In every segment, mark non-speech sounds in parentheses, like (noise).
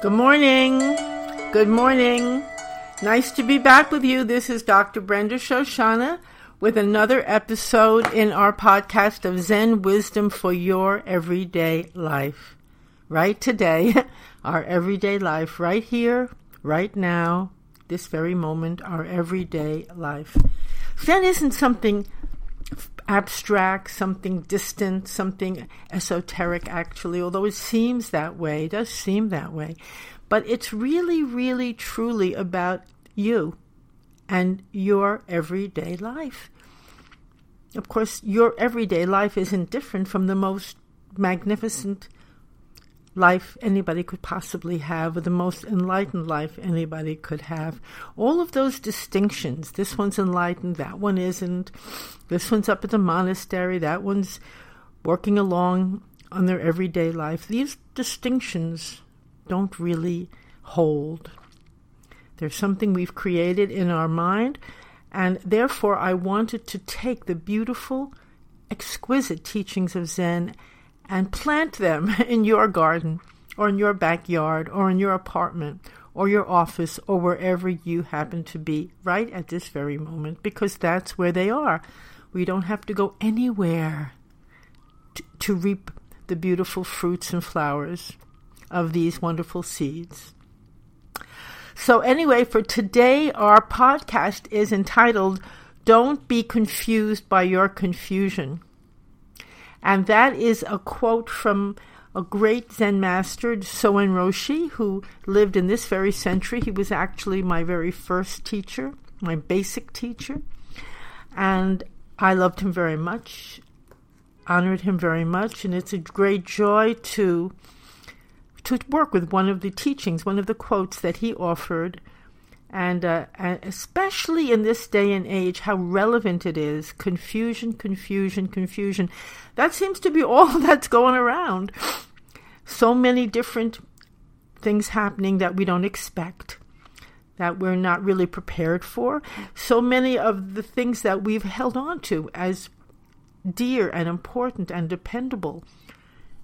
Good morning. Good morning. Nice to be back with you. This is Dr. Brenda Shoshanna with another episode in our podcast of Zen Wisdom for Your Everyday Life. Right today, (laughs) our everyday life, right here, right now, this very moment, our everyday life. Zen isn't something abstract, something distant, something esoteric, actually, although it seems that way, it does seem that way. But it's really, really, truly about you and your everyday life. Of course, your everyday life isn't different from the most magnificent life anybody could possibly have, or the most enlightened life anybody could have. All of those distinctions this one's enlightened, that one isn't, this one's up at the monastery, that one's working along on their everyday life. These distinctions don't really hold. There's something we've created in our mind, and therefore I wanted to take the beautiful, exquisite teachings of Zen and plant them (laughs) in your garden or in your backyard or in your apartment or your office or wherever you happen to be right at this very moment because that's where they are. We don't have to go anywhere to, to reap the beautiful fruits and flowers of these wonderful seeds. So, anyway, for today, our podcast is entitled Don't Be Confused by Your Confusion. And that is a quote from a great Zen master, Soen Roshi, who lived in this very century. He was actually my very first teacher, my basic teacher. And I loved him very much, honored him very much, and it's a great joy to to work with one of the teachings, one of the quotes that he offered and, uh, and especially in this day and age, how relevant it is. Confusion, confusion, confusion. That seems to be (laughs) all that's going around. So many different things happening that we don't expect, that we're not really prepared for. So many of the things that we've held on to as dear and important and dependable,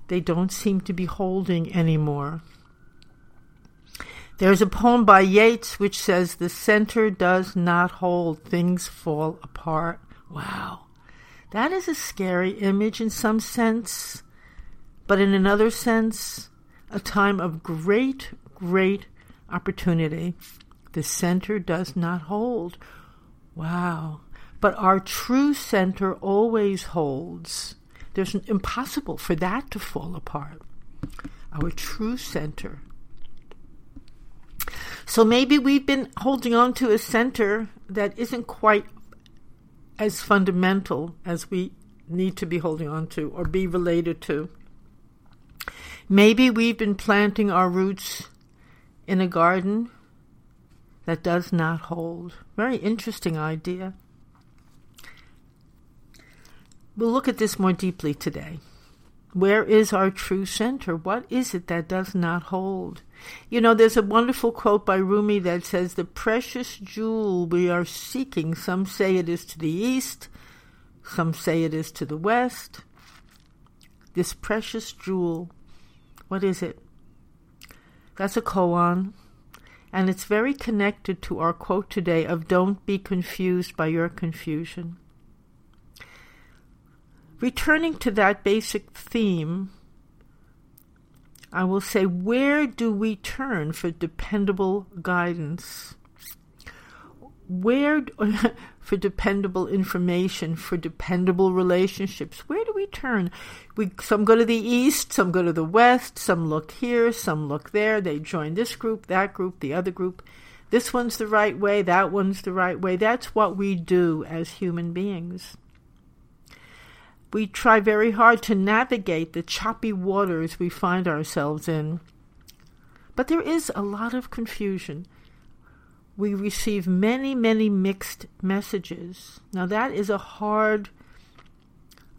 they don't seem to be holding anymore. There's a poem by Yeats which says, The center does not hold, things fall apart. Wow. That is a scary image in some sense, but in another sense, a time of great, great opportunity. The center does not hold. Wow. But our true center always holds. There's an, impossible for that to fall apart. Our true center so maybe we've been holding on to a center that isn't quite as fundamental as we need to be holding on to or be related to. Maybe we've been planting our roots in a garden that does not hold. Very interesting idea. We'll look at this more deeply today. Where is our true center? What is it that does not hold? You know, there's a wonderful quote by Rumi that says, The precious jewel we are seeking, some say it is to the east, some say it is to the west. This precious jewel, what is it? That's a koan, and it's very connected to our quote today of Don't be confused by your confusion. Returning to that basic theme, I will say, where do we turn for dependable guidance? Where, (laughs) for dependable information, for dependable relationships, where do we turn? We, some go to the east, some go to the west, some look here, some look there. They join this group, that group, the other group. This one's the right way, that one's the right way. That's what we do as human beings. We try very hard to navigate the choppy waters we find ourselves in. But there is a lot of confusion. We receive many, many mixed messages. Now that is a hard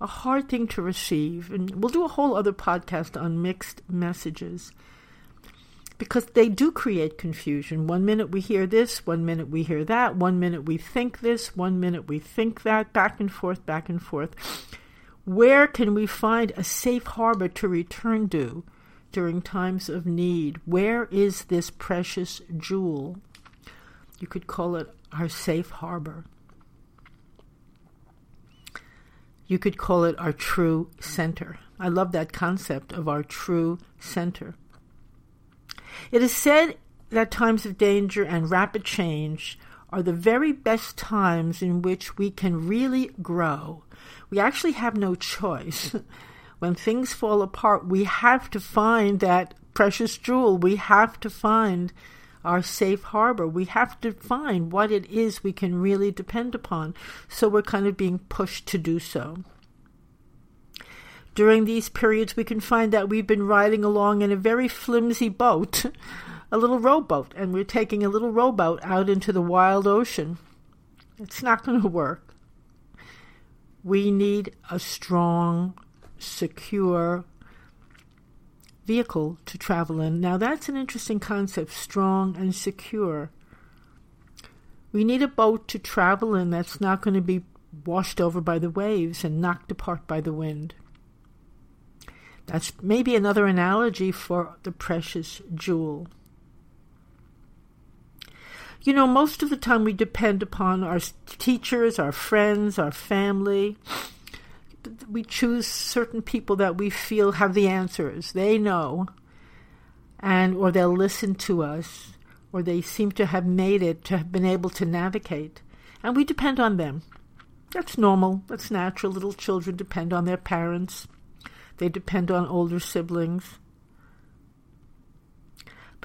a hard thing to receive. And we'll do a whole other podcast on mixed messages. Because they do create confusion. One minute we hear this, one minute we hear that, one minute we think this, one minute we think that, back and forth, back and forth. Where can we find a safe harbor to return to, during times of need. Where is this precious jewel? You could call it our safe harbor. You could call it our true center. I love that concept of our true center. It is said that times of danger and rapid change are the very best times in which we can really grow. We actually have no choice. (laughs) when things fall apart, we have to find that precious jewel. We have to find our safe harbor. We have to find what it is we can really depend upon. So we're kind of being pushed to do so. During these periods, we can find that we've been riding along in a very flimsy boat, (laughs) a little rowboat, and we're taking a little rowboat out into the wild ocean. It's not going to work. We need a strong, secure, vehicle to travel in. Now, that's an interesting concept strong and secure. We need a boat to travel in that's not going to be washed over by the waves and knocked apart by the wind. That's maybe another analogy for the precious jewel. You know, most of the time we depend upon our teachers, our friends, our family we choose certain people that we feel have the answers. They know, and or they'll listen to us, or they seem to have made it to have been able to navigate, and we depend on them. That's normal. That's natural. Little children depend on their parents. They depend on older siblings.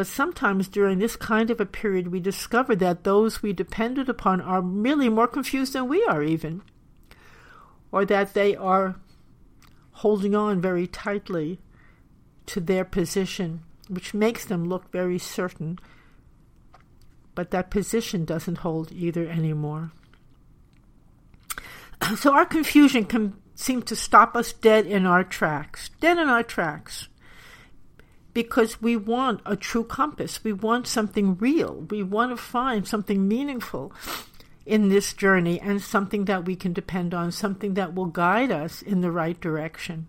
But sometimes during this kind of a period, we discover that those we depended upon are really more confused than we are, even or that they are holding on very tightly to their position, which makes them look very certain, but that position doesn't hold either anymore. (clears throat) So our confusion can seem to stop us dead in our tracks, dead in our tracks, because we want a true compass. We want something real. We want to find something meaningful in this journey and something that we can depend on, something that will guide us in the right direction.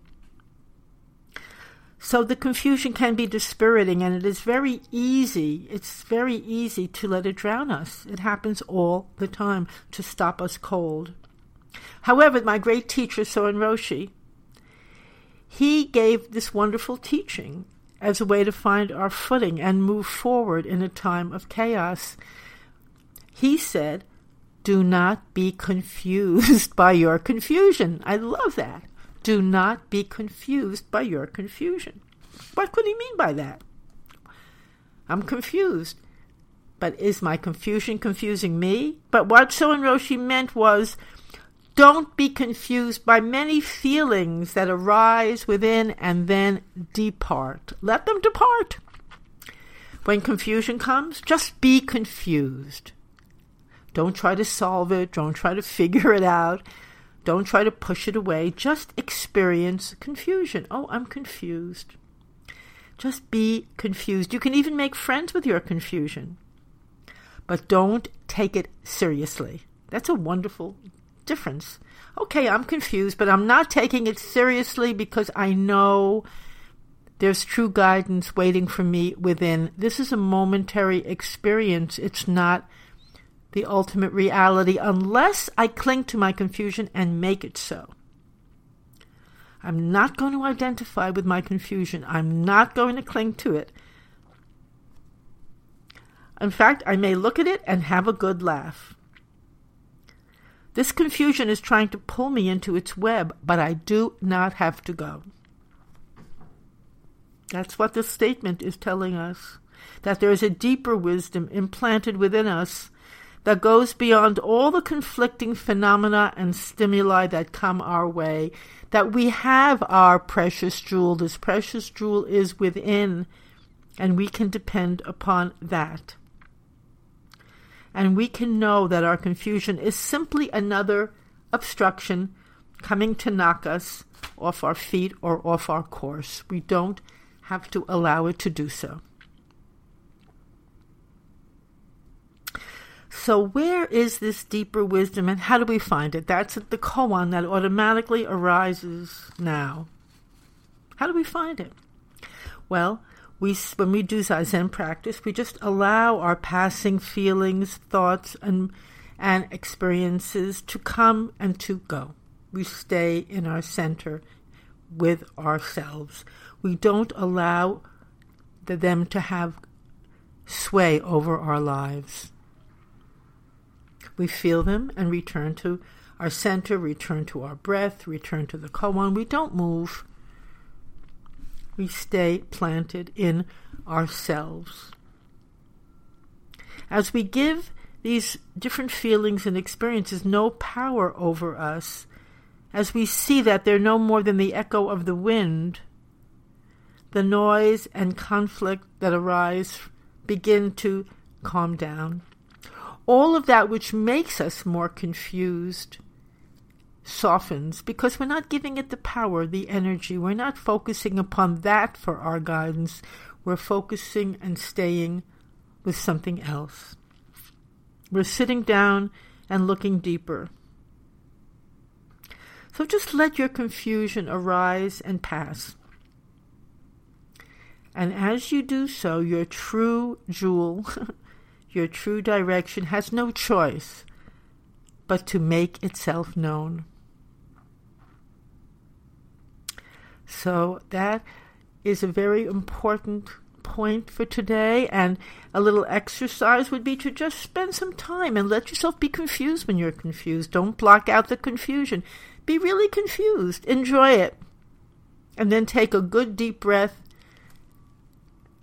So the confusion can be dispiriting, and it is very easy. It's very easy to let it drown us. It happens all the time to stop us cold. However, my great teacher, Soen Roshi, he gave this wonderful teaching as a way to find our footing and move forward in a time of chaos. He said, do not be confused (laughs) by your confusion. I love that. Do not be confused by your confusion. What could he mean by that? I'm confused. But is my confusion confusing me? But what Soen Roshi meant was don't be confused by many feelings that arise within and then depart. Let them depart. When confusion comes, just be confused. Don't try to solve it. Don't try to (laughs) figure it out. Don't try to push it away. Just experience confusion. Oh, I'm confused. Just be confused. You can even make friends with your confusion. But don't take it seriously. That's a wonderful difference. Okay, I'm confused, but I'm not taking it seriously because I know there's true guidance waiting for me within. This is a momentary experience. It's not the ultimate reality unless I cling to my confusion and make it so. I'm not going to identify with my confusion. I'm not going to cling to it. In fact, I may look at it and have a good laugh. This confusion is trying to pull me into its web, but I do not have to go. That's what this statement is telling us that there is a deeper wisdom implanted within us that goes beyond all the conflicting phenomena and stimuli that come our way, that we have our precious jewel. This precious jewel is within, and we can depend upon that. And we can know that our confusion is simply another obstruction coming to knock us off our feet or off our course. We don't have to allow it to do so. So, where is this deeper wisdom and how do we find it? That's the koan that automatically arises now. How do we find it? Well, we when we do Zazen practice, we just allow our passing feelings, thoughts, and and experiences to come and to go. We stay in our center with ourselves. We don't allow the, them to have sway over our lives. We feel them and return to our center, return to our breath, return to the koan. We don't move. We stay planted in ourselves. As we give these different feelings and experiences no power over us, as we see that they're no more than the echo of the wind, the noise and conflict that arise begin to calm down. All of that which makes us more confused softens because we're not giving it the power, the energy. We're not focusing upon that for our guidance. We're focusing and staying with something else. We're sitting down and looking deeper. So just let your confusion arise and pass. And as you do so, your true jewel, (laughs) your true direction has no choice but to make itself known. So that is a very important point for today. And a little exercise would be to just spend some time and let yourself be confused when you're confused. Don't block out the confusion. Be really confused. Enjoy it. And then take a good deep breath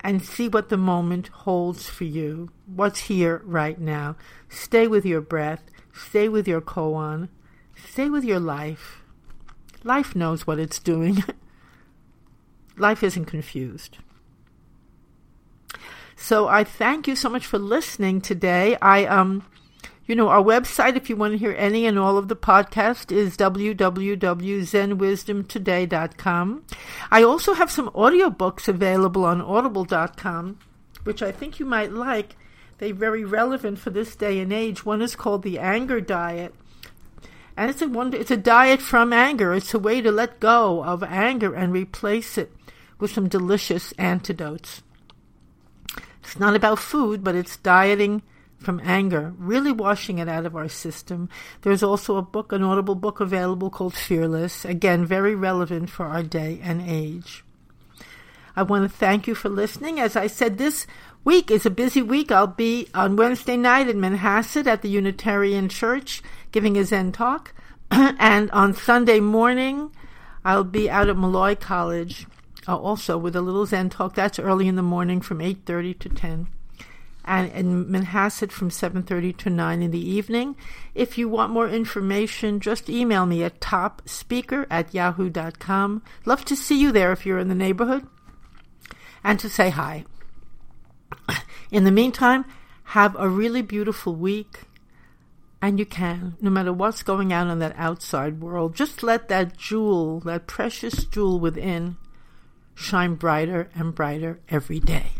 and see what the moment holds for you. What's here right now. Stay with your breath. Stay with your koan. Stay with your life. Life knows what it's doing. (laughs) life isn't confused. So I thank you so much for listening today. I um you know, our website, if you want to hear any and all of the podcast, is www.zenwisdomtoday.com. I also have some audiobooks available on audible.com, which I think you might like. They're very relevant for this day and age. One is called The Anger Diet. And it's a wonder, it's a diet from anger. It's a way to let go of anger and replace it with some delicious antidotes. It's not about food, but it's dieting from anger, really washing it out of our system. There's also a book, an audible book available called Fearless, again, very relevant for our day and age. I want to thank you for listening. As I said, this week is a busy week. I'll be on Wednesday night in Manhasset at the Unitarian Church giving a Zen talk. (clears throat) and on Sunday morning, I'll be out at Molloy College uh, also with a little Zen talk. That's early in the morning from 8.30 to 10 and in Manhasset from 7.30 to 9 in the evening. If you want more information, just email me at topspeaker at yahoo.com. Love to see you there if you're in the neighborhood and to say hi. (clears throat) In the meantime, have a really beautiful week. And you can, no matter what's going on in that outside world, just let that jewel, that precious jewel within, shine brighter and brighter every day.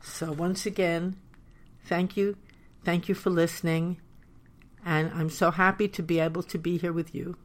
So, once again, thank you. Thank you for listening. And I'm so happy to be able to be here with you.